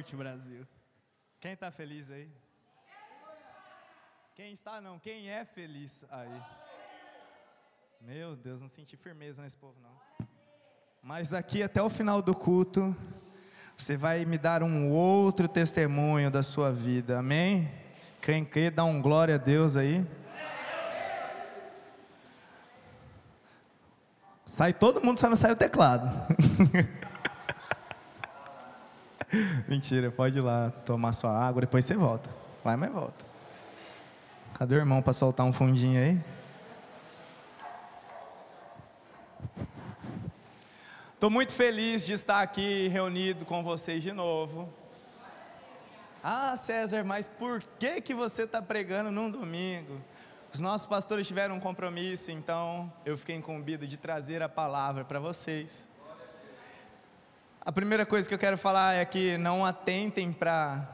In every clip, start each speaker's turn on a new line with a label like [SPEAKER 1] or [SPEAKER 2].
[SPEAKER 1] forte, Brasil. Quem está feliz aí? Quem está não? Quem é feliz aí? Meu Deus, não senti firmeza nesse povo não. Mas aqui até o final do culto, você vai me dar um outro testemunho da sua vida. Amém? Quem quer dá um glória a Deus aí. Sai todo mundo, só não sai o teclado. Mentira, pode ir lá tomar sua água, depois você volta. Vai, mas volta. Cadê o irmão para soltar um fundinho aí? Estou muito feliz de estar aqui reunido com vocês de novo. Ah, César, mas por que, que você está pregando num domingo? Os nossos pastores tiveram um compromisso, então eu fiquei incumbido de trazer a palavra para vocês. A primeira coisa que eu quero falar é que não atentem para,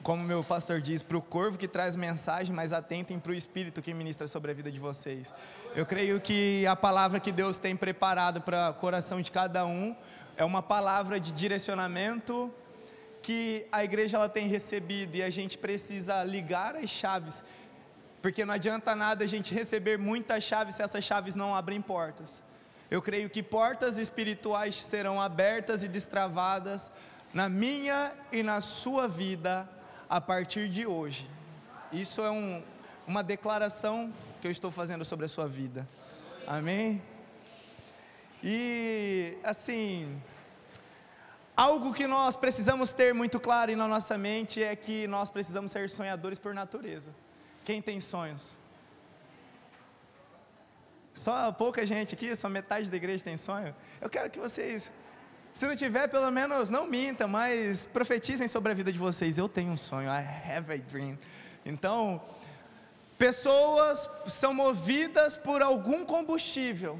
[SPEAKER 1] como meu pastor diz, para o corvo que traz mensagem, mas atentem para o Espírito que ministra sobre a vida de vocês. Eu creio que a palavra que Deus tem preparado para o coração de cada um é uma palavra de direcionamento que a igreja ela tem recebido e a gente precisa ligar as chaves, porque não adianta nada a gente receber muitas chaves se essas chaves não abrem portas. Eu creio que portas espirituais serão abertas e destravadas na minha e na sua vida a partir de hoje. Isso é um, uma declaração que eu estou fazendo sobre a sua vida. Amém? E assim, algo que nós precisamos ter muito claro na nossa mente é que nós precisamos ser sonhadores por natureza. Quem tem sonhos? Só pouca gente aqui, só metade da igreja tem sonho. Eu quero que vocês, se não tiver, pelo menos não mintam, mas profetizem sobre a vida de vocês. Eu tenho um sonho, I have a dream. Então, pessoas são movidas por algum combustível.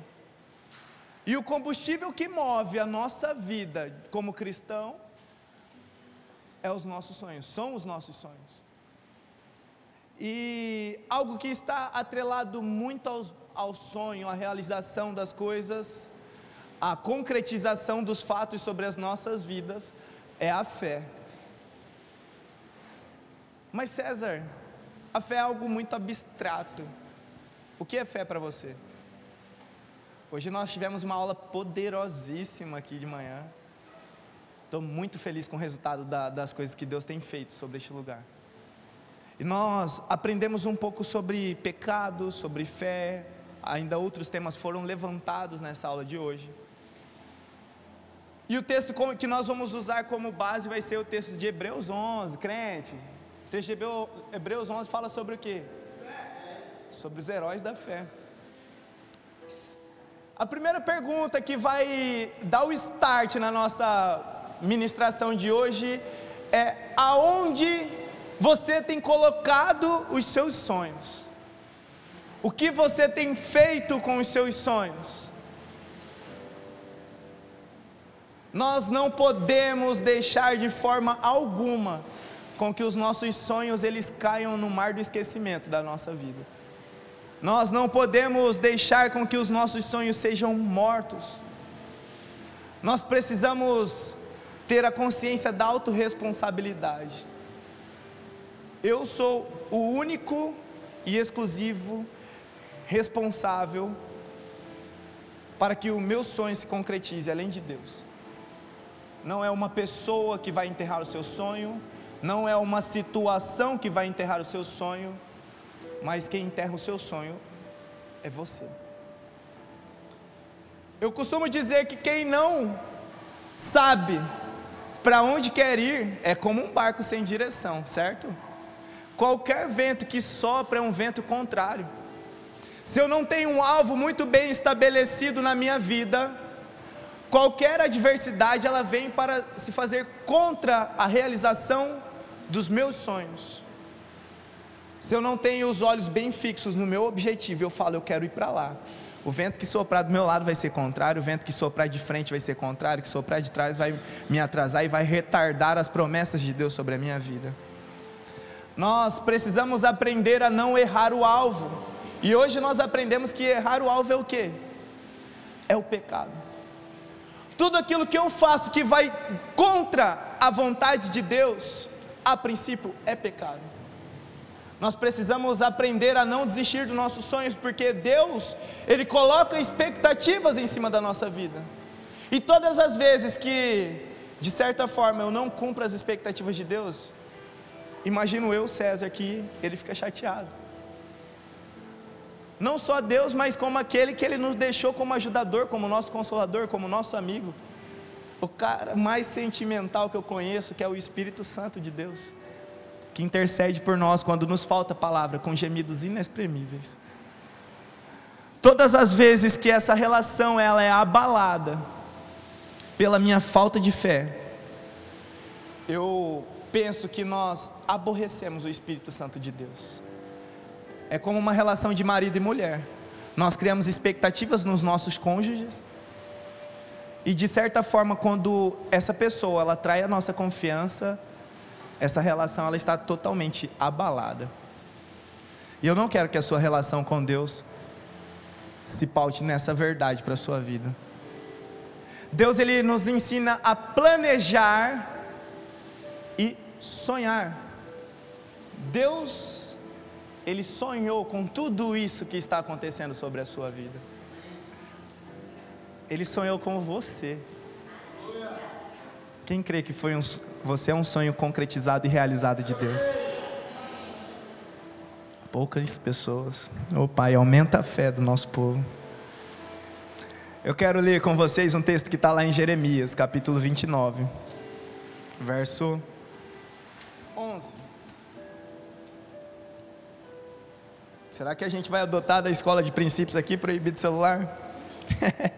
[SPEAKER 1] E o combustível que move a nossa vida como cristão é os nossos sonhos, são os nossos sonhos. E algo que está atrelado muito aos ao sonho, à realização das coisas, à concretização dos fatos sobre as nossas vidas, é a fé. Mas César, a fé é algo muito abstrato. O que é fé para você? Hoje nós tivemos uma aula poderosíssima aqui de manhã. Estou muito feliz com o resultado da, das coisas que Deus tem feito sobre este lugar. E nós aprendemos um pouco sobre pecado, sobre fé, ainda outros temas foram levantados nessa aula de hoje. E o texto que nós vamos usar como base vai ser o texto de Hebreus 11, crente. O texto de Hebreus 11 fala sobre o quê? Sobre os heróis da fé. A primeira pergunta que vai dar o start na nossa ministração de hoje é: aonde você tem colocado os seus sonhos? O que você tem feito com os seus sonhos? Nós não podemos deixar de forma alguma com que os nossos sonhos eles caiam no mar do esquecimento da nossa vida. Nós não podemos deixar com que os nossos sonhos sejam mortos. Nós precisamos ter a consciência da autorresponsabilidade. Eu sou o único e exclusivo responsável para que o meu sonho se concretize, além de Deus. Não é uma pessoa que vai enterrar o seu sonho, não é uma situação que vai enterrar o seu sonho, mas quem enterra o seu sonho é você. Eu costumo dizer que quem não sabe para onde quer ir é como um barco sem direção, certo? Qualquer vento que sopra é um vento contrário se eu não tenho um alvo muito bem estabelecido na minha vida, qualquer adversidade ela vem para se fazer contra a realização dos meus sonhos. Se eu não tenho os olhos bem fixos no meu objetivo, eu falo, eu quero ir para lá. O vento que soprar do meu lado vai ser contrário, o vento que soprar de frente vai ser contrário, que soprar de trás vai me atrasar e vai retardar as promessas de Deus sobre a minha vida. Nós precisamos aprender a não errar o alvo. E hoje nós aprendemos que errar o alvo é o que? É o pecado. Tudo aquilo que eu faço que vai contra a vontade de Deus, a princípio, é pecado. Nós precisamos aprender a não desistir dos nossos sonhos, porque Deus, Ele coloca expectativas em cima da nossa vida. E todas as vezes que, de certa forma, eu não cumpro as expectativas de Deus, imagino eu, César, que ele fica chateado. Não só Deus, mas como aquele que Ele nos deixou como ajudador, como nosso consolador, como nosso amigo. O cara mais sentimental que eu conheço, que é o Espírito Santo de Deus que intercede por nós quando nos falta palavra, com gemidos inexprimíveis. Todas as vezes que essa relação ela é abalada pela minha falta de fé, eu penso que nós aborrecemos o Espírito Santo de Deus. É como uma relação de marido e mulher. Nós criamos expectativas nos nossos cônjuges, e de certa forma, quando essa pessoa ela trai a nossa confiança, essa relação ela está totalmente abalada. E eu não quero que a sua relação com Deus se paute nessa verdade para a sua vida. Deus ele nos ensina a planejar e sonhar. Deus ele sonhou com tudo isso que está acontecendo sobre a sua vida. Ele sonhou com você. Quem crê que foi um, você é um sonho concretizado e realizado de Deus? Poucas pessoas. Ô oh, Pai, aumenta a fé do nosso povo. Eu quero ler com vocês um texto que está lá em Jeremias, capítulo 29, verso 11. Será que a gente vai adotar da escola de princípios aqui, proibido celular?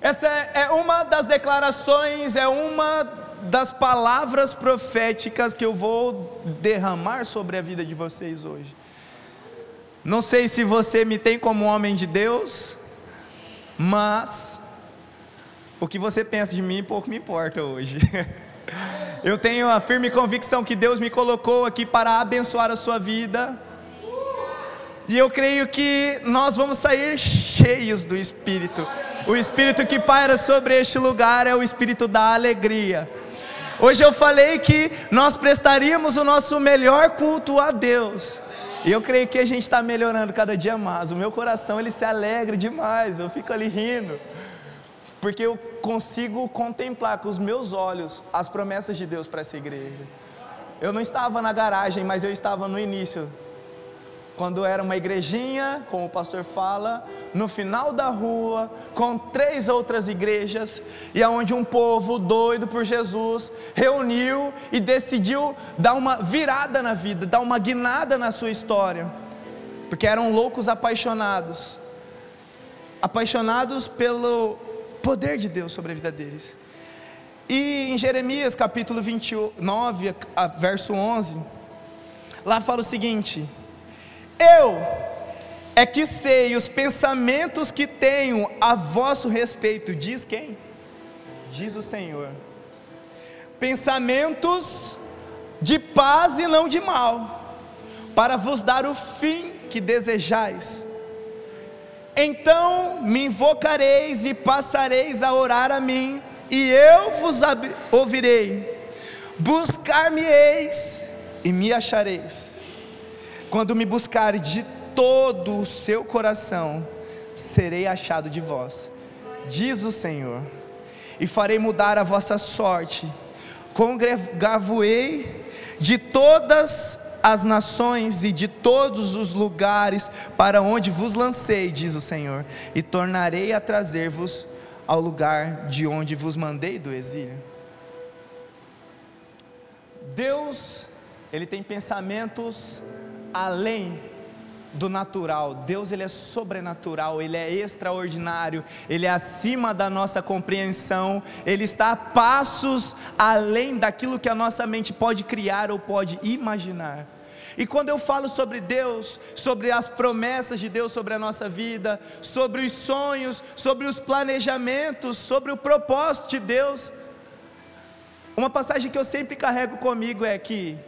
[SPEAKER 1] Essa é uma das declarações, é uma das palavras proféticas que eu vou derramar sobre a vida de vocês hoje. Não sei se você me tem como homem de Deus, mas o que você pensa de mim pouco me importa hoje. Eu tenho a firme convicção que Deus me colocou aqui para abençoar a sua vida. E eu creio que nós vamos sair cheios do Espírito. O Espírito que paira sobre este lugar é o Espírito da alegria. Hoje eu falei que nós prestaríamos o nosso melhor culto a Deus. E eu creio que a gente está melhorando cada dia mais. O meu coração ele se alegra demais. Eu fico ali rindo. Porque eu consigo contemplar com os meus olhos as promessas de Deus para essa igreja. Eu não estava na garagem, mas eu estava no início. Quando era uma igrejinha, como o pastor fala, no final da rua, com três outras igrejas, e aonde um povo doido por Jesus reuniu e decidiu dar uma virada na vida, dar uma guinada na sua história, porque eram loucos apaixonados, apaixonados pelo poder de Deus sobre a vida deles. E em Jeremias capítulo 29, verso 11, lá fala o seguinte: eu é que sei os pensamentos que tenho a vosso respeito, diz quem? Diz o Senhor. Pensamentos de paz e não de mal, para vos dar o fim que desejais. Então me invocareis e passareis a orar a mim, e eu vos ouvirei. Buscar-me-eis e me achareis quando me buscares de todo o seu coração, serei achado de vós, diz o Senhor, e farei mudar a vossa sorte. Congregar-vos-ei de todas as nações e de todos os lugares para onde vos lancei, diz o Senhor, e tornarei a trazer-vos ao lugar de onde vos mandei do exílio. Deus, Ele tem pensamentos além do natural. Deus ele é sobrenatural, ele é extraordinário, ele é acima da nossa compreensão, ele está a passos além daquilo que a nossa mente pode criar ou pode imaginar. E quando eu falo sobre Deus, sobre as promessas de Deus sobre a nossa vida, sobre os sonhos, sobre os planejamentos, sobre o propósito de Deus, uma passagem que eu sempre carrego comigo é que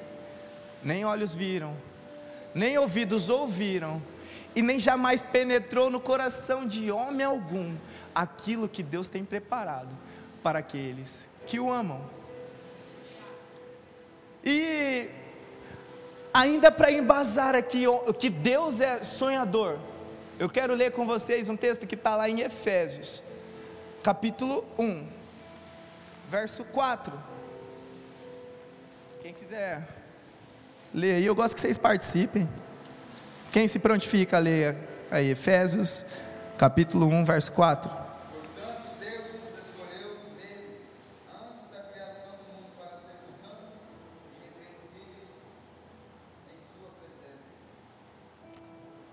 [SPEAKER 1] nem olhos viram, nem ouvidos ouviram, e nem jamais penetrou no coração de homem algum aquilo que Deus tem preparado para aqueles que o amam. E ainda para embasar aqui que Deus é sonhador, eu quero ler com vocês um texto que está lá em Efésios, capítulo 1, verso 4. Quem quiser ler aí, eu gosto que vocês participem. Quem se prontifica a ler aí, Efésios, capítulo 1, verso 4.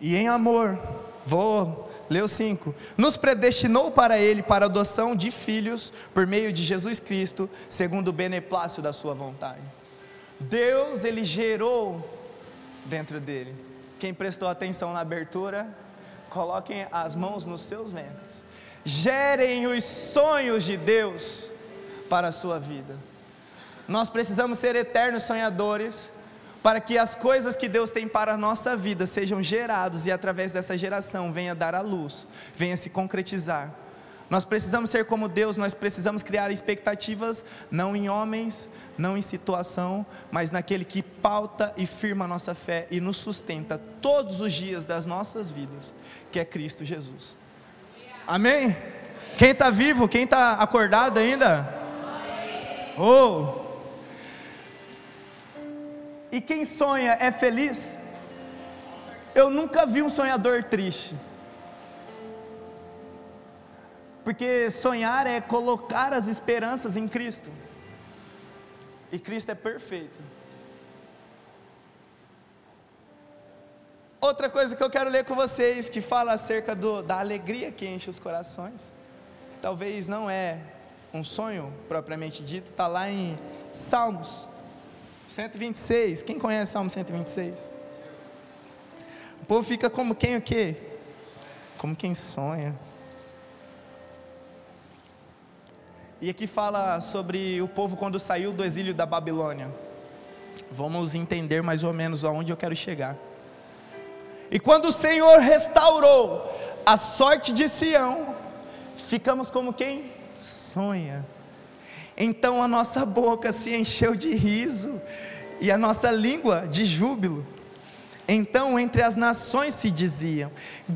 [SPEAKER 1] e em amor, vou ler o 5, nos predestinou para Ele para adoção de filhos por meio de Jesus Cristo, segundo o beneplácito da Sua vontade. Deus, Ele gerou dentro dele. Quem prestou atenção na abertura, coloquem as mãos nos seus ventres. Gerem os sonhos de Deus para a sua vida. Nós precisamos ser eternos sonhadores para que as coisas que Deus tem para a nossa vida sejam gerados e através dessa geração venha dar a luz, venha se concretizar. Nós precisamos ser como Deus, nós precisamos criar expectativas não em homens, não em situação, mas naquele que pauta e firma a nossa fé e nos sustenta todos os dias das nossas vidas, que é Cristo Jesus. Amém? Quem está vivo, quem está acordado ainda? Oh! E quem sonha é feliz? Eu nunca vi um sonhador triste. Porque sonhar é colocar as esperanças em Cristo. E Cristo é perfeito. Outra coisa que eu quero ler com vocês, que fala acerca do, da alegria que enche os corações, que talvez não é um sonho propriamente dito, está lá em Salmos 126. Quem conhece Salmo 126? O povo fica como quem o quê? Como quem sonha. E aqui fala sobre o povo quando saiu do exílio da Babilônia. Vamos entender mais ou menos aonde eu quero chegar. E quando o Senhor restaurou a sorte de Sião, ficamos como quem sonha. Então a nossa boca se encheu de riso e a nossa língua de júbilo. Então entre as nações se diziam: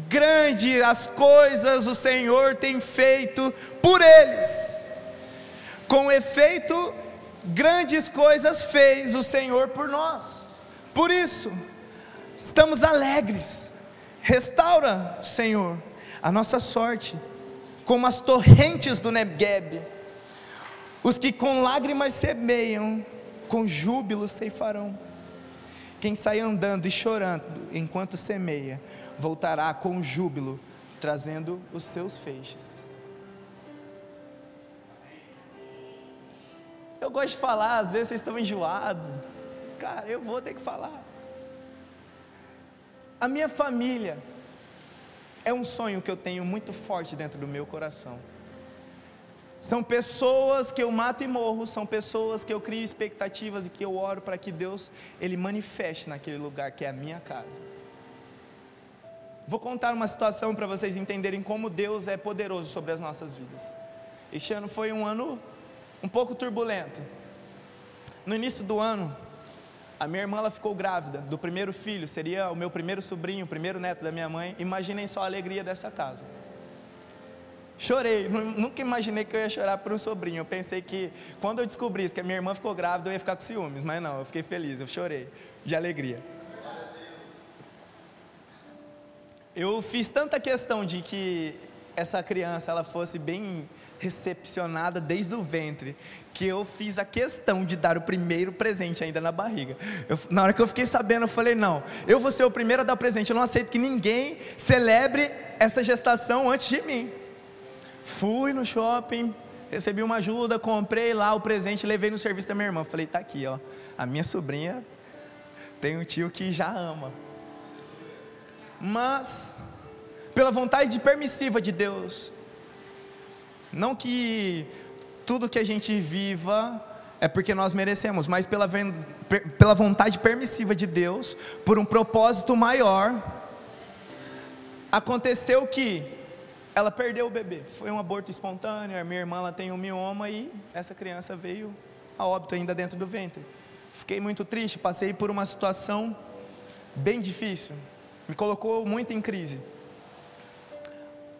[SPEAKER 1] Grande as coisas o Senhor tem feito por eles. Com efeito, grandes coisas fez o Senhor por nós. Por isso, estamos alegres. Restaura, Senhor, a nossa sorte, como as torrentes do Negueb os que com lágrimas semeiam, com júbilo ceifarão. Quem sai andando e chorando enquanto semeia, voltará com júbilo, trazendo os seus feixes. Eu gosto de falar, às vezes vocês estão enjoados. Cara, eu vou ter que falar. A minha família é um sonho que eu tenho muito forte dentro do meu coração. São pessoas que eu mato e morro, são pessoas que eu crio expectativas e que eu oro para que Deus ele manifeste naquele lugar que é a minha casa. Vou contar uma situação para vocês entenderem como Deus é poderoso sobre as nossas vidas. Este ano foi um ano um pouco turbulento. No início do ano, a minha irmã ela ficou grávida do primeiro filho, seria o meu primeiro sobrinho, o primeiro neto da minha mãe. Imaginem só a alegria dessa casa. Chorei, nunca imaginei que eu ia chorar por um sobrinho. Eu pensei que quando eu descobrisse que a minha irmã ficou grávida, eu ia ficar com ciúmes, mas não, eu fiquei feliz, eu chorei de alegria. Eu fiz tanta questão de que essa criança ela fosse bem recepcionada desde o ventre, que eu fiz a questão de dar o primeiro presente ainda na barriga. Eu, na hora que eu fiquei sabendo, eu falei: não, eu vou ser o primeiro a dar o presente. Eu não aceito que ninguém celebre essa gestação antes de mim. Fui no shopping, recebi uma ajuda, comprei lá o presente, levei no serviço da minha irmã. Falei, tá aqui, ó. A minha sobrinha tem um tio que já ama. Mas, pela vontade permissiva de Deus, não que tudo que a gente viva é porque nós merecemos, mas pela, pela vontade permissiva de Deus, por um propósito maior, aconteceu que ela perdeu o bebê. Foi um aborto espontâneo. A minha irmã ela tem um mioma e essa criança veio a óbito ainda dentro do ventre. Fiquei muito triste, passei por uma situação bem difícil, me colocou muito em crise.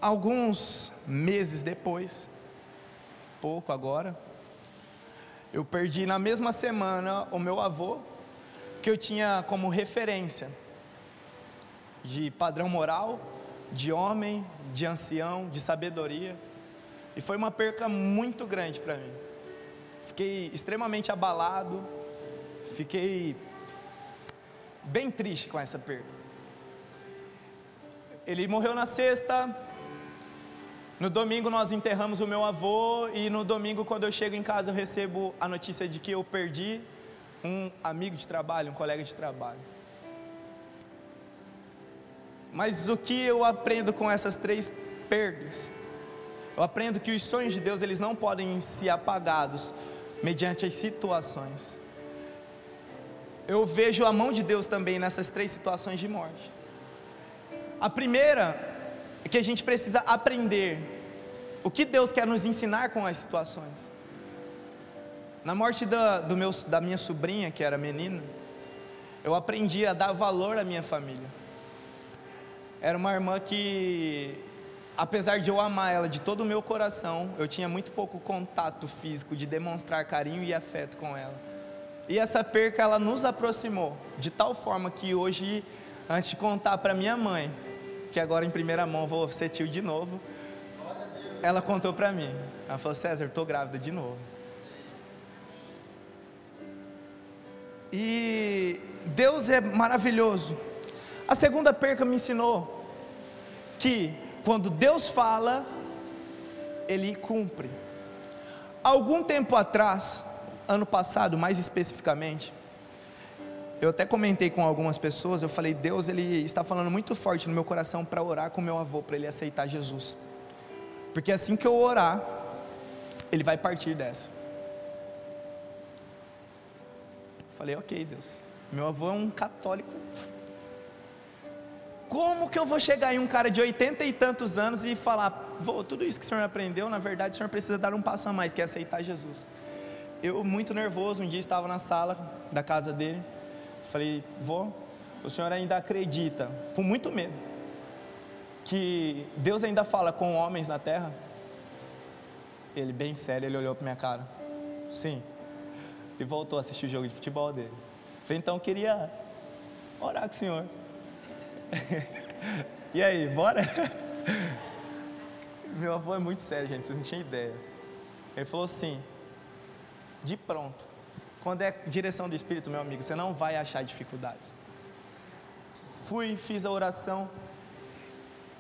[SPEAKER 1] Alguns meses depois, pouco agora, eu perdi na mesma semana o meu avô, que eu tinha como referência de padrão moral, de homem, de ancião, de sabedoria. E foi uma perca muito grande para mim. Fiquei extremamente abalado, fiquei bem triste com essa perda. Ele morreu na sexta. No domingo nós enterramos o meu avô e no domingo quando eu chego em casa eu recebo a notícia de que eu perdi um amigo de trabalho, um colega de trabalho. Mas o que eu aprendo com essas três perdas? Eu aprendo que os sonhos de Deus eles não podem ser apagados mediante as situações. Eu vejo a mão de Deus também nessas três situações de morte. A primeira que a gente precisa aprender o que Deus quer nos ensinar com as situações. Na morte da, do meu, da minha sobrinha, que era menina, eu aprendi a dar valor à minha família. Era uma irmã que, apesar de eu amar ela de todo o meu coração, eu tinha muito pouco contato físico de demonstrar carinho e afeto com ela. E essa perca ela nos aproximou de tal forma que hoje, antes de contar para minha mãe, que agora em primeira mão vou ser tio de novo, ela contou para mim. Ela falou: César, estou grávida de novo. E Deus é maravilhoso. A segunda perca me ensinou que quando Deus fala, Ele cumpre. Algum tempo atrás, ano passado mais especificamente, eu até comentei com algumas pessoas, eu falei, Deus ele está falando muito forte no meu coração para orar com meu avô, para ele aceitar Jesus. Porque assim que eu orar, ele vai partir dessa. Falei, ok, Deus. Meu avô é um católico como que eu vou chegar em um cara de oitenta e tantos anos e falar, vou, tudo isso que o senhor aprendeu, na verdade o senhor precisa dar um passo a mais, que é aceitar Jesus. Eu, muito nervoso, um dia estava na sala da casa dele, falei, vô, o senhor ainda acredita, com muito medo, que Deus ainda fala com homens na terra? Ele, bem sério, ele olhou para minha cara, sim, e voltou a assistir o jogo de futebol dele. Falei, então queria orar com o senhor. e aí, bora? Meu avô é muito sério, gente, vocês não tinham ideia. Ele falou assim: de pronto, quando é direção do Espírito, meu amigo, você não vai achar dificuldades. Fui, fiz a oração.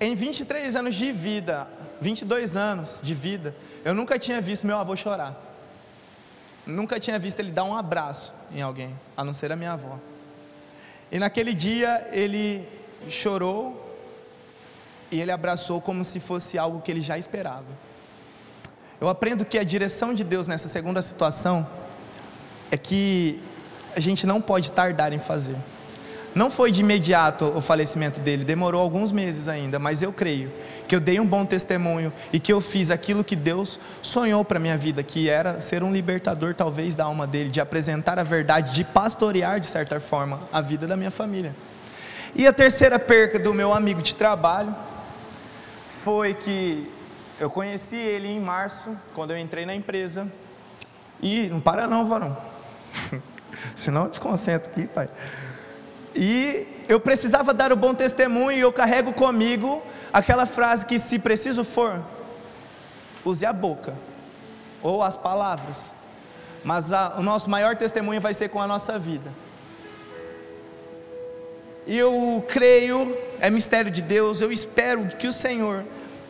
[SPEAKER 1] Em 23 anos de vida, 22 anos de vida, eu nunca tinha visto meu avô chorar. Nunca tinha visto ele dar um abraço em alguém, a não ser a minha avó. E naquele dia ele chorou e ele abraçou como se fosse algo que ele já esperava. Eu aprendo que a direção de Deus nessa segunda situação é que a gente não pode tardar em fazer. Não foi de imediato o falecimento dele, demorou alguns meses ainda, mas eu creio que eu dei um bom testemunho e que eu fiz aquilo que Deus sonhou para minha vida, que era ser um libertador talvez da alma dele, de apresentar a verdade, de pastorear de certa forma a vida da minha família. E a terceira perca do meu amigo de trabalho foi que eu conheci ele em março, quando eu entrei na empresa. E não para não, varão. Senão eu te concentro aqui, pai. E eu precisava dar o bom testemunho e eu carrego comigo aquela frase que se preciso for, use a boca ou as palavras. Mas a, o nosso maior testemunho vai ser com a nossa vida. Eu creio, é mistério de Deus, eu espero que o Senhor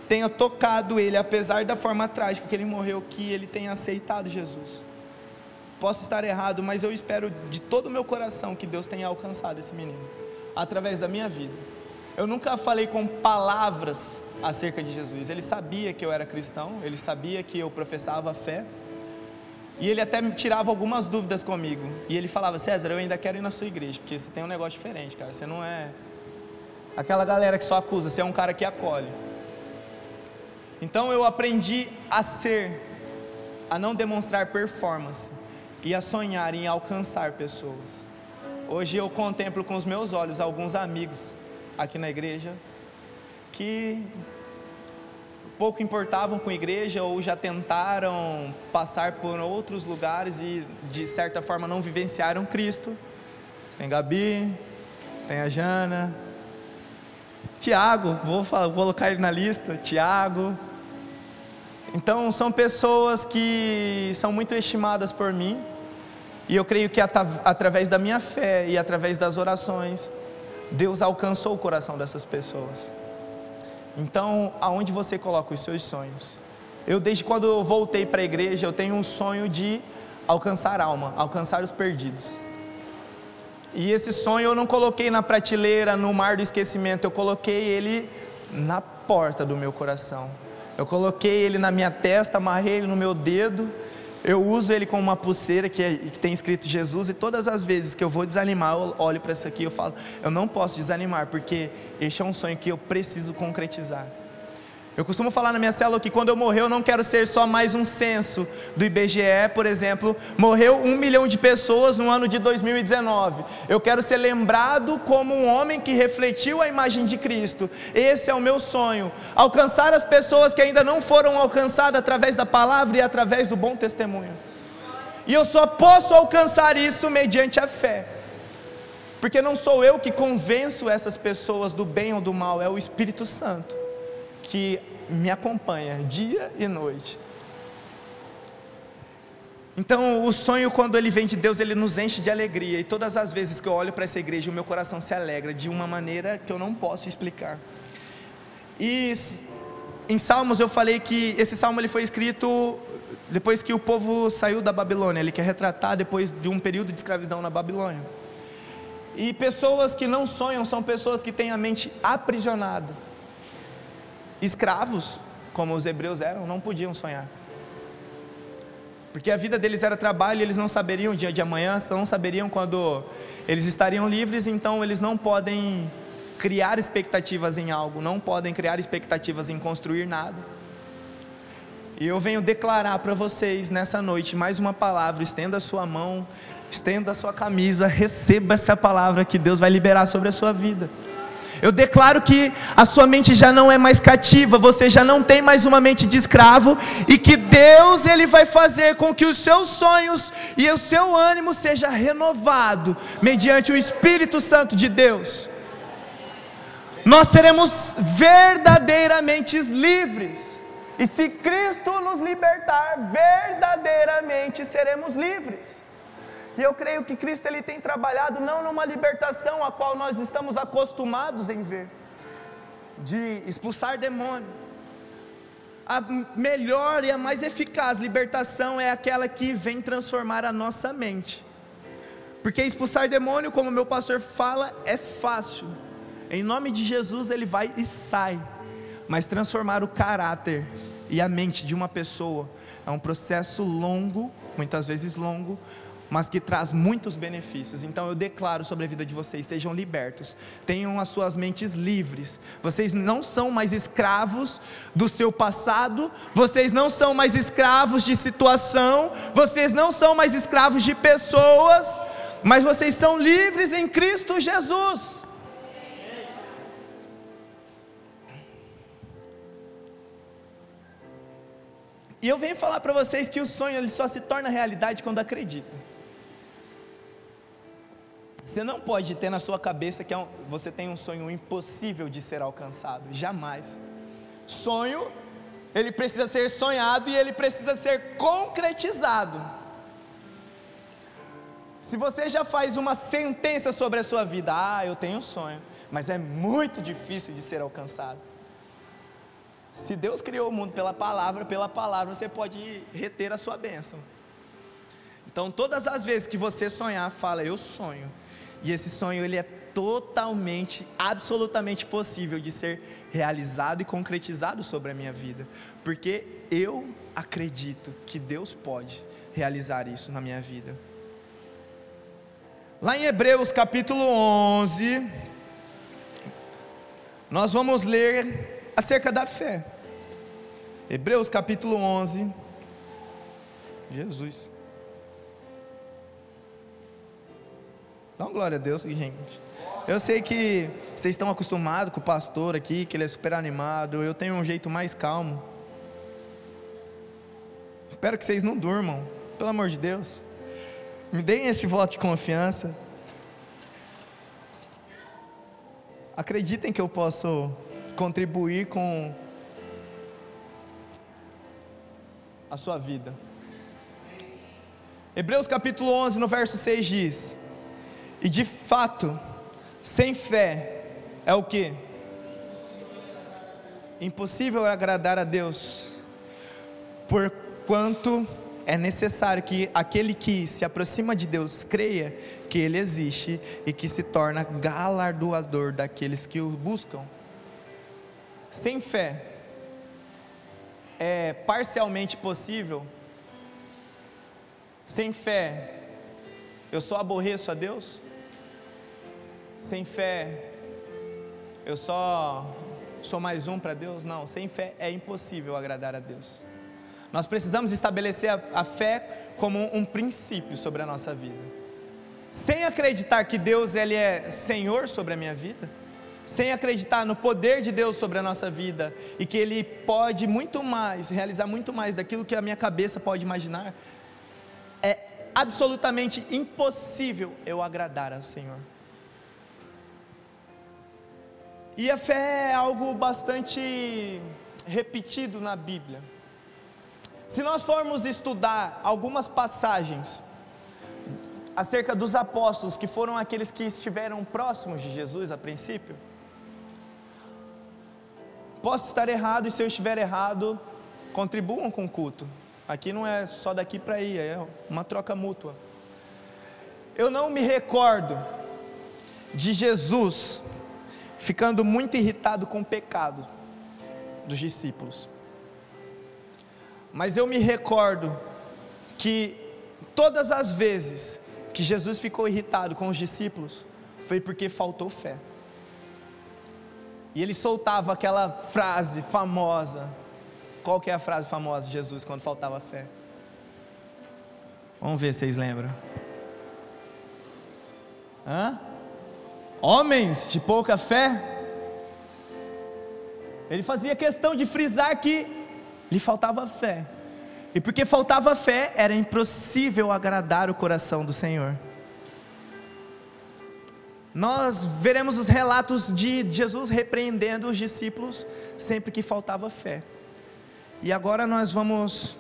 [SPEAKER 1] tenha tocado ele, apesar da forma trágica que ele morreu, que ele tenha aceitado Jesus. Posso estar errado, mas eu espero de todo o meu coração que Deus tenha alcançado esse menino, através da minha vida. Eu nunca falei com palavras acerca de Jesus, ele sabia que eu era cristão, ele sabia que eu professava fé, e ele até me tirava algumas dúvidas comigo. E ele falava: César, eu ainda quero ir na sua igreja, porque você tem um negócio diferente, cara. Você não é aquela galera que só acusa, você é um cara que acolhe. Então eu aprendi a ser, a não demonstrar performance e a sonhar em alcançar pessoas. Hoje eu contemplo com os meus olhos alguns amigos aqui na igreja que pouco importavam com a igreja ou já tentaram passar por outros lugares e de certa forma não vivenciaram Cristo. Tem Gabi, tem a Jana, Tiago, vou, vou colocar ele na lista, Tiago. Então são pessoas que são muito estimadas por mim, e eu creio que através da minha fé e através das orações, Deus alcançou o coração dessas pessoas. Então, aonde você coloca os seus sonhos? Eu, desde quando eu voltei para a igreja, eu tenho um sonho de alcançar alma, alcançar os perdidos. E esse sonho eu não coloquei na prateleira, no mar do esquecimento, eu coloquei ele na porta do meu coração. Eu coloquei ele na minha testa, amarrei ele no meu dedo eu uso ele como uma pulseira que, é, que, tem escrito Jesus, e todas as vezes que eu vou desanimar, eu olho para isso aqui e falo: eu não posso desanimar, porque este é um sonho que eu preciso concretizar. Eu costumo falar na minha célula que quando eu morrer eu não quero ser só mais um censo do IBGE, por exemplo, morreu um milhão de pessoas no ano de 2019. Eu quero ser lembrado como um homem que refletiu a imagem de Cristo. Esse é o meu sonho. Alcançar as pessoas que ainda não foram alcançadas através da palavra e através do bom testemunho. E eu só posso alcançar isso mediante a fé. Porque não sou eu que convenço essas pessoas do bem ou do mal, é o Espírito Santo que me acompanha dia e noite. Então, o sonho, quando ele vem de Deus, ele nos enche de alegria. E todas as vezes que eu olho para essa igreja, o meu coração se alegra de uma maneira que eu não posso explicar. E em Salmos eu falei que esse salmo ele foi escrito depois que o povo saiu da Babilônia. Ele quer retratar depois de um período de escravidão na Babilônia. E pessoas que não sonham são pessoas que têm a mente aprisionada escravos, como os hebreus eram, não podiam sonhar. Porque a vida deles era trabalho e eles não saberiam o dia de amanhã, não saberiam quando eles estariam livres, então eles não podem criar expectativas em algo, não podem criar expectativas em construir nada. E eu venho declarar para vocês nessa noite mais uma palavra, estenda a sua mão, estenda a sua camisa, receba essa palavra que Deus vai liberar sobre a sua vida. Eu declaro que a sua mente já não é mais cativa, você já não tem mais uma mente de escravo e que Deus ele vai fazer com que os seus sonhos e o seu ânimo seja renovado mediante o Espírito Santo de Deus. Nós seremos verdadeiramente livres. E se Cristo nos libertar, verdadeiramente seremos livres. E eu creio que Cristo ele tem trabalhado não numa libertação a qual nós estamos acostumados em ver, de expulsar demônio. A melhor e a mais eficaz libertação é aquela que vem transformar a nossa mente. Porque expulsar demônio, como meu pastor fala, é fácil. Em nome de Jesus ele vai e sai. Mas transformar o caráter e a mente de uma pessoa é um processo longo, muitas vezes longo, mas que traz muitos benefícios. Então eu declaro sobre a vida de vocês: sejam libertos, tenham as suas mentes livres. Vocês não são mais escravos do seu passado, vocês não são mais escravos de situação, vocês não são mais escravos de pessoas, mas vocês são livres em Cristo Jesus. E eu venho falar para vocês que o sonho ele só se torna realidade quando acredita. Você não pode ter na sua cabeça que é você tem um sonho impossível de ser alcançado, jamais. Sonho, ele precisa ser sonhado e ele precisa ser concretizado. Se você já faz uma sentença sobre a sua vida, ah, eu tenho um sonho, mas é muito difícil de ser alcançado. Se Deus criou o mundo pela palavra, pela palavra você pode reter a sua bênção. Então, todas as vezes que você sonhar, fala, eu sonho e esse sonho ele é totalmente, absolutamente possível de ser realizado e concretizado sobre a minha vida, porque eu acredito que Deus pode realizar isso na minha vida. Lá em Hebreus capítulo 11, nós vamos ler acerca da fé. Hebreus capítulo 11. Jesus. Uma glória a Deus, gente. Eu sei que vocês estão acostumados com o pastor aqui, que ele é super animado. Eu tenho um jeito mais calmo. Espero que vocês não durmam, pelo amor de Deus. Me deem esse voto de confiança. Acreditem que eu posso contribuir com a sua vida. Hebreus capítulo 11, no verso 6 diz: E de fato, sem fé é o que? Impossível agradar a Deus, porquanto é necessário que aquele que se aproxima de Deus creia que Ele existe e que se torna galardoador daqueles que o buscam. Sem fé é parcialmente possível. Sem fé eu só aborreço a Deus. Sem fé, eu só sou mais um para Deus? Não, sem fé é impossível agradar a Deus. Nós precisamos estabelecer a, a fé como um princípio sobre a nossa vida. Sem acreditar que Deus ele é Senhor sobre a minha vida, sem acreditar no poder de Deus sobre a nossa vida e que Ele pode muito mais, realizar muito mais daquilo que a minha cabeça pode imaginar, absolutamente impossível eu agradar ao Senhor. E a fé é algo bastante repetido na Bíblia. Se nós formos estudar algumas passagens acerca dos apóstolos, que foram aqueles que estiveram próximos de Jesus a princípio, posso estar errado, e se eu estiver errado, contribuam com o culto. Aqui não é só daqui para ir, é uma troca mútua. Eu não me recordo de Jesus ficando muito irritado com o pecado dos discípulos. Mas eu me recordo que todas as vezes que Jesus ficou irritado com os discípulos, foi porque faltou fé. E ele soltava aquela frase famosa. Qual que é a frase famosa de Jesus quando faltava fé? Vamos ver se vocês lembram. Hã? Homens de pouca fé. Ele fazia questão de frisar que lhe faltava fé. E porque faltava fé, era impossível agradar o coração do Senhor. Nós veremos os relatos de Jesus repreendendo os discípulos sempre que faltava fé. E agora nós vamos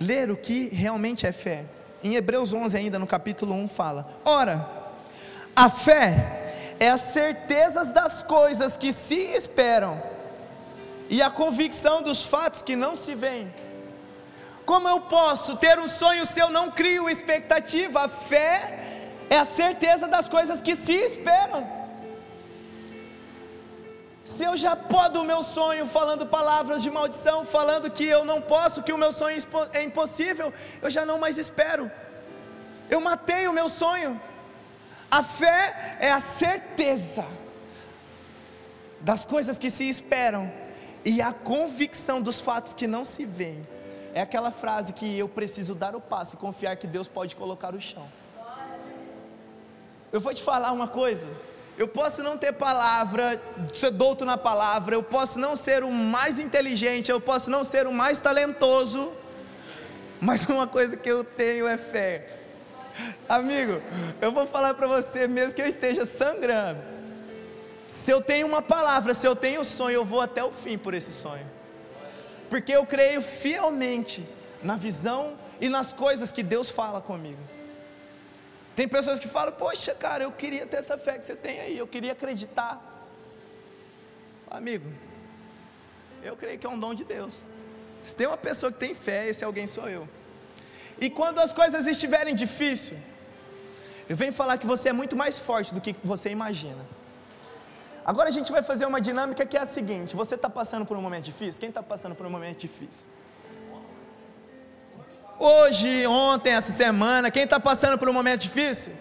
[SPEAKER 1] ler o que realmente é fé. Em Hebreus 11, ainda no capítulo 1, fala: Ora, a fé é a certeza das coisas que se esperam e a convicção dos fatos que não se veem. Como eu posso ter um sonho se eu não crio expectativa? A fé é a certeza das coisas que se esperam. Se eu já podo o meu sonho falando palavras de maldição, falando que eu não posso, que o meu sonho é impossível, eu já não mais espero. Eu matei o meu sonho. A fé é a certeza das coisas que se esperam e a convicção dos fatos que não se veem. É aquela frase que eu preciso dar o passo e confiar que Deus pode colocar o chão. Eu vou te falar uma coisa. Eu posso não ter palavra, ser douto na palavra, eu posso não ser o mais inteligente, eu posso não ser o mais talentoso, mas uma coisa que eu tenho é fé. Amigo, eu vou falar para você, mesmo que eu esteja sangrando. Se eu tenho uma palavra, se eu tenho um sonho, eu vou até o fim por esse sonho. Porque eu creio fielmente na visão e nas coisas que Deus fala comigo. Tem pessoas que falam: Poxa, cara, eu queria ter essa fé que você tem aí, eu queria acreditar. Amigo, eu creio que é um dom de Deus. Se tem uma pessoa que tem fé, esse alguém sou eu. E quando as coisas estiverem difíceis, eu venho falar que você é muito mais forte do que você imagina. Agora a gente vai fazer uma dinâmica que é a seguinte: você está passando por um momento difícil? Quem está passando por um momento difícil? Hoje, ontem, essa semana, quem está passando por um momento difícil?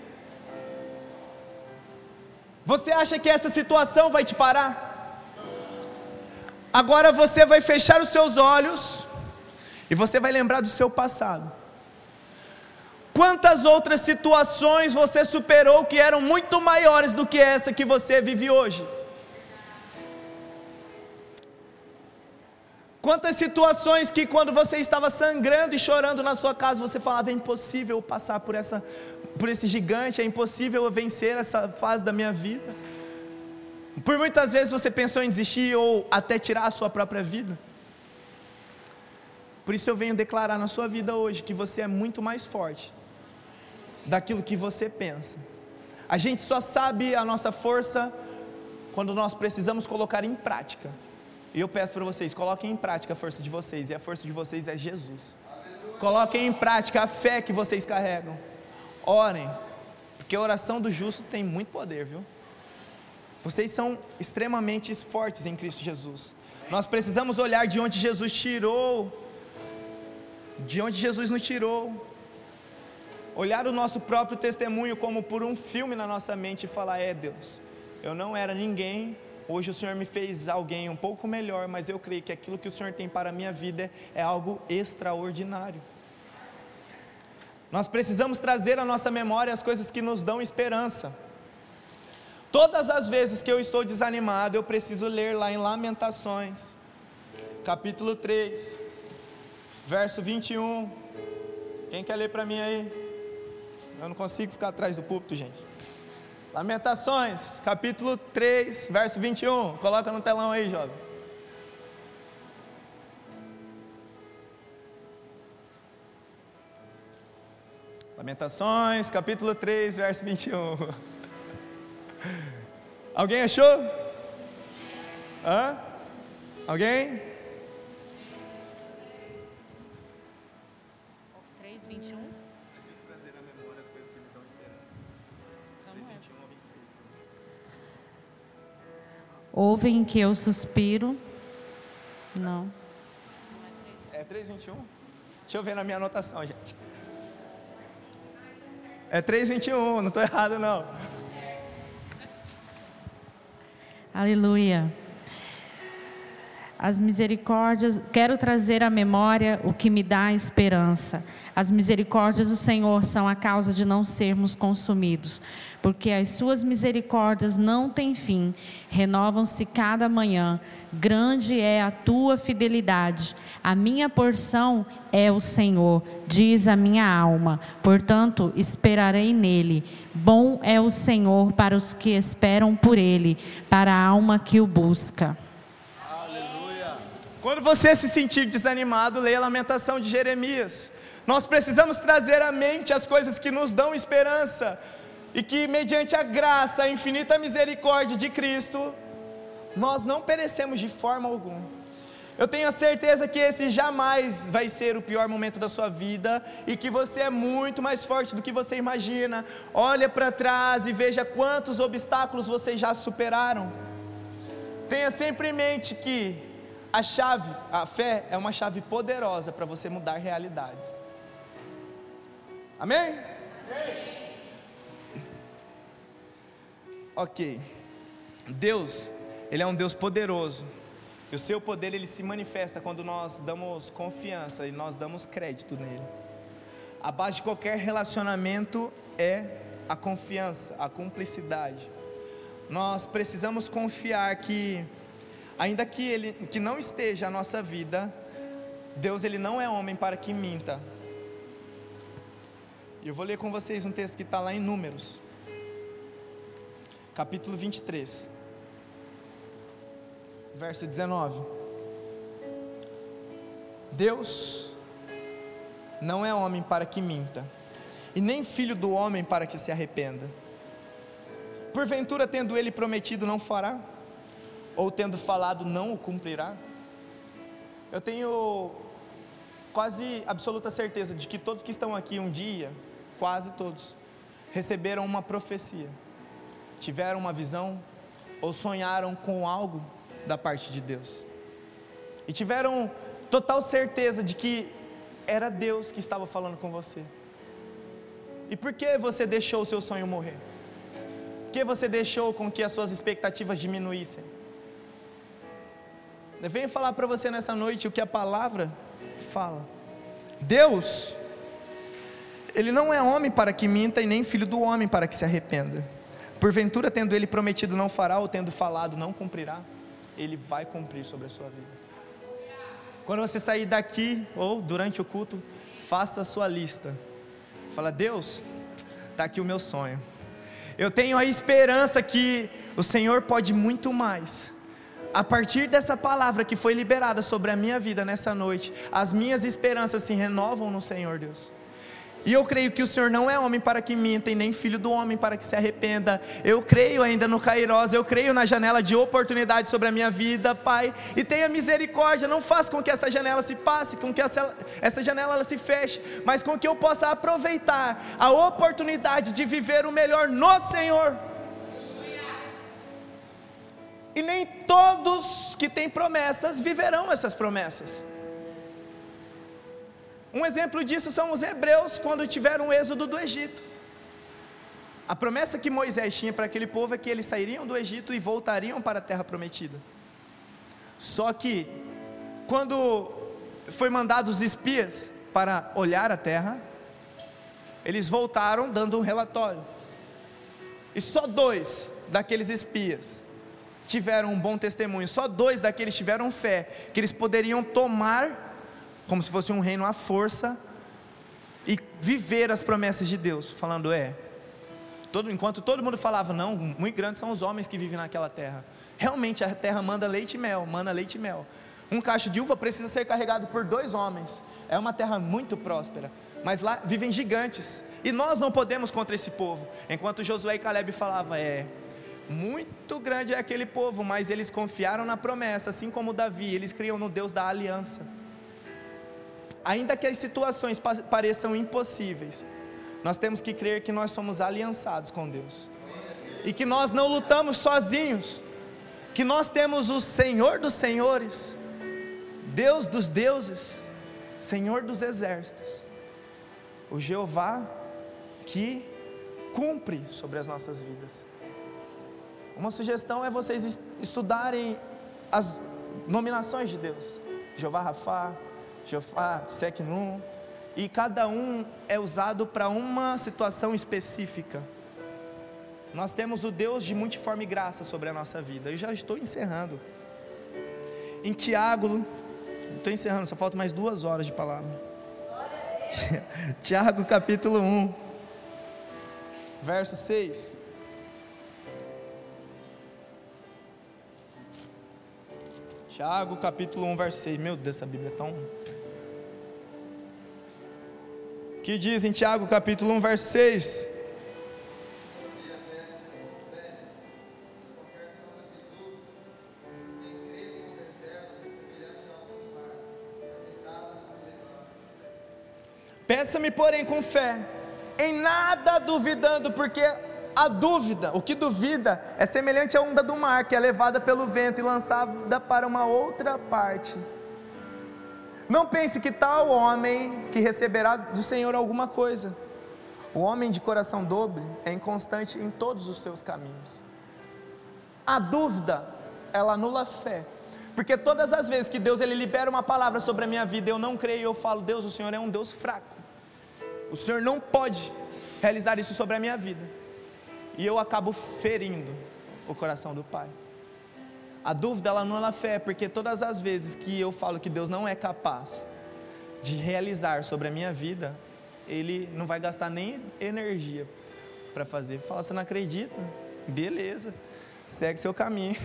[SPEAKER 1] Você acha que essa situação vai te parar? Agora você vai fechar os seus olhos e você vai lembrar do seu passado. Quantas outras situações você superou que eram muito maiores do que essa que você vive hoje? Quantas situações que quando você estava sangrando e chorando na sua casa, você falava é impossível passar por essa por esse gigante, é impossível vencer essa fase da minha vida. Por muitas vezes você pensou em desistir ou até tirar a sua própria vida. Por isso eu venho declarar na sua vida hoje que você é muito mais forte daquilo que você pensa. A gente só sabe a nossa força quando nós precisamos colocar em prática. E eu peço para vocês, coloquem em prática a força de vocês, e a força de vocês é Jesus. Coloquem em prática a fé que vocês carregam. Orem, porque a oração do justo tem muito poder, viu? Vocês são extremamente fortes em Cristo Jesus. Nós precisamos olhar de onde Jesus tirou, de onde Jesus nos tirou olhar o nosso próprio testemunho como por um filme na nossa mente e falar: é Deus, eu não era ninguém, hoje o Senhor me fez alguém um pouco melhor, mas eu creio que aquilo que o Senhor tem para a minha vida é algo extraordinário. Nós precisamos trazer à nossa memória as coisas que nos dão esperança. Todas as vezes que eu estou desanimado, eu preciso ler lá em Lamentações, capítulo 3, verso 21. Quem quer ler para mim aí? Eu não consigo ficar atrás do púlpito, gente. Lamentações, capítulo 3, verso 21. Coloca no telão aí, jovem. Lamentações, capítulo 3, verso 21. Alguém achou? Hã? Alguém?
[SPEAKER 2] Ouvem que eu suspiro. Não.
[SPEAKER 1] É 3,21? Deixa eu ver na minha anotação, gente. É 3,21, não estou errado não.
[SPEAKER 2] Aleluia. As misericórdias, quero trazer à memória o que me dá esperança. As misericórdias do Senhor são a causa de não sermos consumidos, porque as suas misericórdias não têm fim, renovam-se cada manhã. Grande é a tua fidelidade. A minha porção é o Senhor, diz a minha alma. Portanto, esperarei nele. Bom é o Senhor para os que esperam por ele, para a alma que o busca.
[SPEAKER 1] Quando você se sentir desanimado, leia a lamentação de Jeremias. Nós precisamos trazer à mente as coisas que nos dão esperança e que, mediante a graça, a infinita misericórdia de Cristo, nós não perecemos de forma alguma. Eu tenho a certeza que esse jamais vai ser o pior momento da sua vida e que você é muito mais forte do que você imagina. Olha para trás e veja quantos obstáculos vocês já superaram. Tenha sempre em mente que a chave, a fé é uma chave poderosa para você mudar realidades. Amém? Amém? Ok. Deus, Ele é um Deus poderoso. E o seu poder ele se manifesta quando nós damos confiança e nós damos crédito nele. A base de qualquer relacionamento é a confiança, a cumplicidade. Nós precisamos confiar que Ainda que ele que não esteja a nossa vida, Deus ele não é homem para que minta. E eu vou ler com vocês um texto que está lá em Números, capítulo 23, verso 19. Deus não é homem para que minta, e nem filho do homem para que se arrependa. Porventura, tendo ele prometido, não fará? Ou tendo falado não o cumprirá? Eu tenho quase absoluta certeza de que todos que estão aqui um dia, quase todos, receberam uma profecia, tiveram uma visão ou sonharam com algo da parte de Deus. E tiveram total certeza de que era Deus que estava falando com você. E por que você deixou o seu sonho morrer? Por que você deixou com que as suas expectativas diminuíssem? Venho falar para você nessa noite o que a palavra fala. Deus, Ele não é homem para que minta e nem filho do homem para que se arrependa. Porventura, tendo Ele prometido, não fará, ou tendo falado, não cumprirá. Ele vai cumprir sobre a sua vida. Quando você sair daqui ou durante o culto, faça a sua lista. Fala, Deus, está aqui o meu sonho. Eu tenho a esperança que o Senhor pode muito mais. A partir dessa palavra que foi liberada sobre a minha vida nessa noite, as minhas esperanças se renovam no Senhor, Deus. E eu creio que o Senhor não é homem para que minta, e nem filho do homem para que se arrependa. Eu creio ainda no Kairos, eu creio na janela de oportunidade sobre a minha vida, Pai. E tenha misericórdia, não faça com que essa janela se passe, com que essa, essa janela ela se feche, mas com que eu possa aproveitar a oportunidade de viver o melhor no Senhor. E nem todos que têm promessas viverão essas promessas. Um exemplo disso são os hebreus quando tiveram o êxodo do Egito. A promessa que Moisés tinha para aquele povo é que eles sairiam do Egito e voltariam para a terra prometida. Só que, quando foi mandado os espias para olhar a terra, eles voltaram dando um relatório. E só dois daqueles espias tiveram um bom testemunho, só dois daqueles tiveram fé que eles poderiam tomar como se fosse um reino à força, e viver as promessas de Deus, falando, é. Todo, enquanto todo mundo falava, não, muito grandes são os homens que vivem naquela terra. Realmente a terra manda leite e mel, manda leite e mel. Um cacho de uva precisa ser carregado por dois homens. É uma terra muito próspera. Mas lá vivem gigantes. E nós não podemos contra esse povo. Enquanto Josué e Caleb falavam, é. Muito grande é aquele povo, mas eles confiaram na promessa, assim como Davi, eles criam no Deus da aliança ainda que as situações pareçam impossíveis, nós temos que crer que nós somos aliançados com Deus e que nós não lutamos sozinhos, que nós temos o Senhor dos Senhores, Deus dos deuses, Senhor dos exércitos, o Jeová que cumpre sobre as nossas vidas. Uma sugestão é vocês estudarem as nominações de Deus: Jeová Rafá, Jeová, Seknum, e cada um é usado para uma situação específica. Nós temos o Deus de multiforme graça sobre a nossa vida. Eu já estou encerrando. Em Tiago, estou encerrando, só falta mais duas horas de palavra. Tiago capítulo 1, verso 6. Tiago capítulo 1, verso 6. Meu Deus, essa Bíblia é tão que diz em Tiago capítulo 1, verso 6. Peça-me, porém, com fé, em nada duvidando, porque a dúvida, o que duvida, é semelhante à onda do mar que é levada pelo vento e lançada para uma outra parte. Não pense que tal homem que receberá do Senhor alguma coisa. O homem de coração dobre é inconstante em todos os seus caminhos. A dúvida, ela anula a fé. Porque todas as vezes que Deus ele libera uma palavra sobre a minha vida, eu não creio, eu falo, Deus, o Senhor é um Deus fraco. O Senhor não pode realizar isso sobre a minha vida. E eu acabo ferindo o coração do Pai. A dúvida ela não é fé, porque todas as vezes que eu falo que Deus não é capaz de realizar sobre a minha vida, Ele não vai gastar nem energia para fazer. Fala, você não acredita? Beleza, segue seu caminho.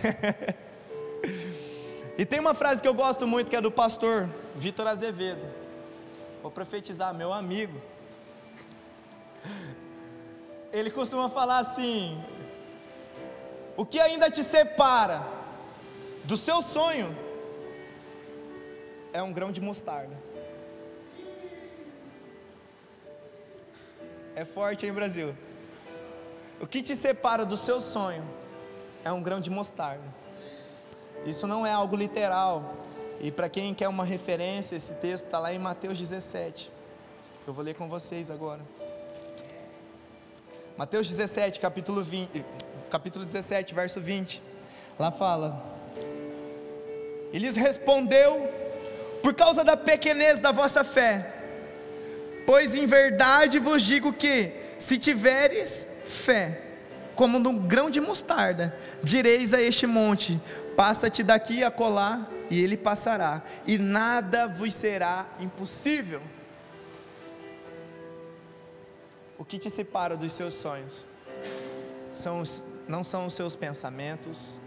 [SPEAKER 1] e tem uma frase que eu gosto muito que é do pastor Vitor Azevedo. Vou profetizar, meu amigo. Ele costuma falar assim: O que ainda te separa? do seu sonho é um grão de mostarda. É forte, hein, Brasil? O que te separa do seu sonho é um grão de mostarda. Isso não é algo literal. E para quem quer uma referência, esse texto está lá em Mateus 17. Eu vou ler com vocês agora. Mateus 17, capítulo, 20, capítulo 17, verso 20. Lá fala: E lhes respondeu: Por causa da pequenez da vossa fé. Pois em verdade vos digo que, se tiveres fé, como num grão de mostarda, direis a este monte: Passa-te daqui a colar, e ele passará, e nada vos será impossível. O que te separa dos seus sonhos? São os, não são os seus pensamentos,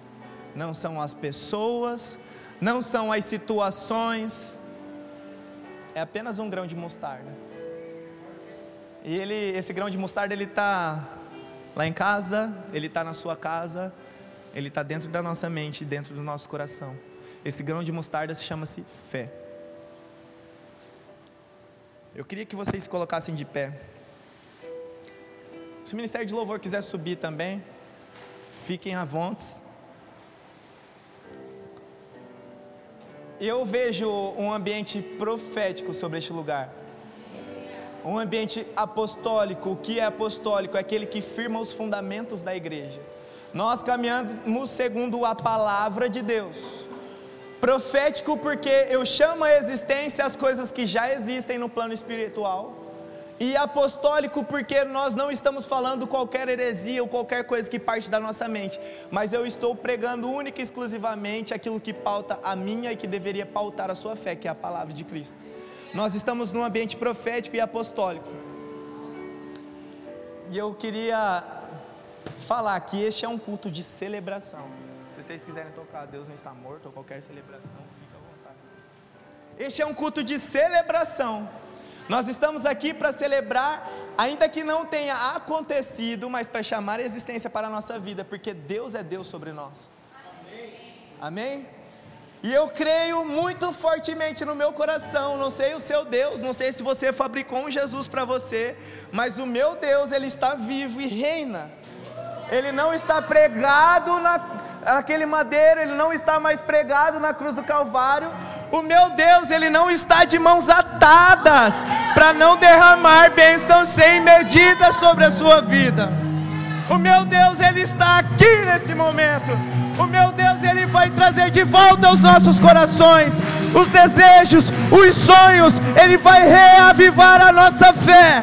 [SPEAKER 1] não são as pessoas, não são as situações, é apenas um grão de mostarda. E ele, esse grão de mostarda, ele está lá em casa, ele está na sua casa, ele está dentro da nossa mente, dentro do nosso coração. Esse grão de mostarda chama-se fé. Eu queria que vocês se colocassem de pé. Se o Ministério de Louvor quiser subir também, fiquem à vontade. Eu vejo um ambiente profético sobre este lugar. Um ambiente apostólico. O que é apostólico? É aquele que firma os fundamentos da igreja. Nós caminhamos segundo a palavra de Deus. Profético porque eu chamo a existência as coisas que já existem no plano espiritual e apostólico porque nós não estamos falando qualquer heresia ou qualquer coisa que parte da nossa mente, mas eu estou pregando única e exclusivamente aquilo que pauta a minha e que deveria pautar a sua fé, que é a palavra de Cristo. Nós estamos num ambiente profético e apostólico. E eu queria falar que este é um culto de celebração. Se vocês quiserem tocar Deus não está morto ou qualquer celebração, fica à vontade. Este é um culto de celebração. Nós estamos aqui para celebrar, ainda que não tenha acontecido, mas para chamar a existência para a nossa vida, porque Deus é Deus sobre nós. Amém? Amém? E eu creio muito fortemente no meu coração, não sei o seu Deus, não sei se você fabricou um Jesus para você, mas o meu Deus, ele está vivo e reina. Ele não está pregado na, naquele madeiro, ele não está mais pregado na cruz do Calvário, o meu Deus, Ele não está de mãos atadas para não derramar bênção sem medida sobre a sua vida. O meu Deus, Ele está aqui nesse momento. O meu Deus, Ele vai trazer de volta aos nossos corações os desejos, os sonhos, Ele vai reavivar a nossa fé.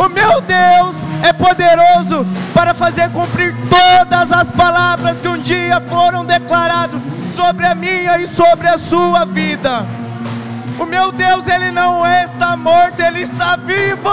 [SPEAKER 1] O meu Deus é poderoso para fazer cumprir todas as palavras que um dia foram declaradas sobre a minha e sobre a sua vida. O meu Deus, ele não está morto, ele está vivo.